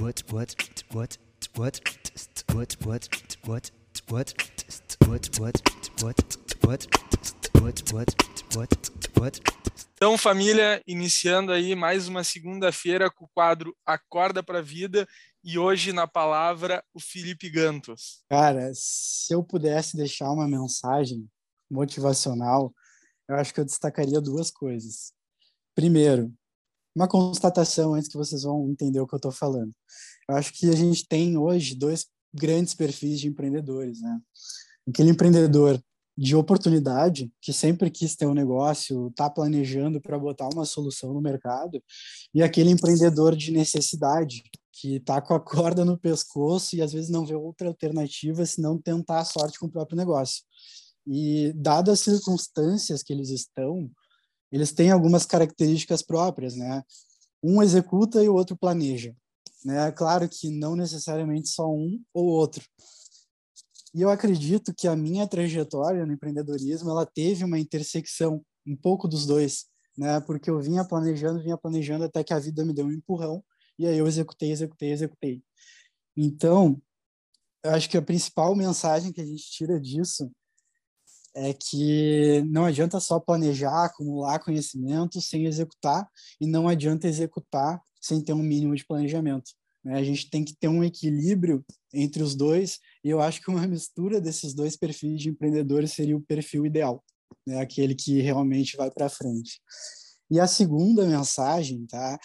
what what what what what what what what what what what what what what Então, família, iniciando aí mais uma segunda-feira com o quadro Acorda para a Vida e hoje na palavra o Felipe Gantos. Cara, se eu pudesse deixar uma mensagem motivacional, eu acho que eu destacaria duas coisas. Primeiro, uma constatação antes que vocês vão entender o que eu estou falando. Eu acho que a gente tem hoje dois grandes perfis de empreendedores, né? Aquele empreendedor de oportunidade, que sempre quis ter um negócio, está planejando para botar uma solução no mercado, e aquele empreendedor de necessidade, que está com a corda no pescoço e às vezes não vê outra alternativa senão tentar a sorte com o próprio negócio. E dadas as circunstâncias que eles estão, eles têm algumas características próprias, né? Um executa e o outro planeja, né? Claro que não necessariamente só um ou outro. E eu acredito que a minha trajetória no empreendedorismo, ela teve uma intersecção um pouco dos dois, né? Porque eu vinha planejando, vinha planejando até que a vida me deu um empurrão e aí eu executei, executei, executei. Então, eu acho que a principal mensagem que a gente tira disso é que não adianta só planejar, acumular conhecimento sem executar, e não adianta executar sem ter um mínimo de planejamento. Né? A gente tem que ter um equilíbrio entre os dois, e eu acho que uma mistura desses dois perfis de empreendedores seria o perfil ideal, né? aquele que realmente vai para frente. E a segunda mensagem, tá?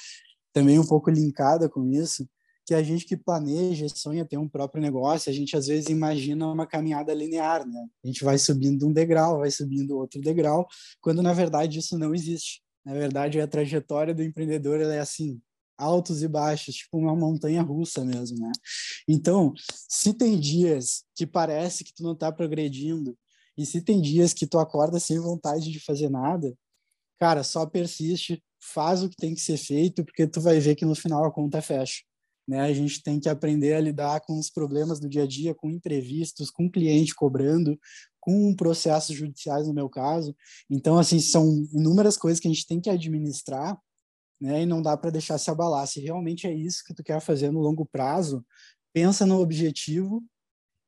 também um pouco linkada com isso, que a gente que planeja, sonha ter um próprio negócio, a gente às vezes imagina uma caminhada linear, né? A gente vai subindo um degrau, vai subindo outro degrau, quando na verdade isso não existe. Na verdade, a trajetória do empreendedor é assim, altos e baixos, tipo uma montanha russa mesmo, né? Então, se tem dias que parece que tu não tá progredindo, e se tem dias que tu acorda sem vontade de fazer nada, cara, só persiste, faz o que tem que ser feito, porque tu vai ver que no final a conta fecha. Né? A gente tem que aprender a lidar com os problemas do dia a dia, com imprevistos, com cliente cobrando, com processos judiciais no meu caso. Então, assim, são inúmeras coisas que a gente tem que administrar, né? E não dá para deixar se abalar. Se realmente é isso que tu quer fazer no longo prazo, pensa no objetivo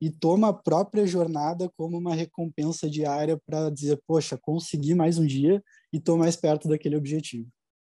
e toma a própria jornada como uma recompensa diária para dizer, poxa, consegui mais um dia e estou mais perto daquele objetivo.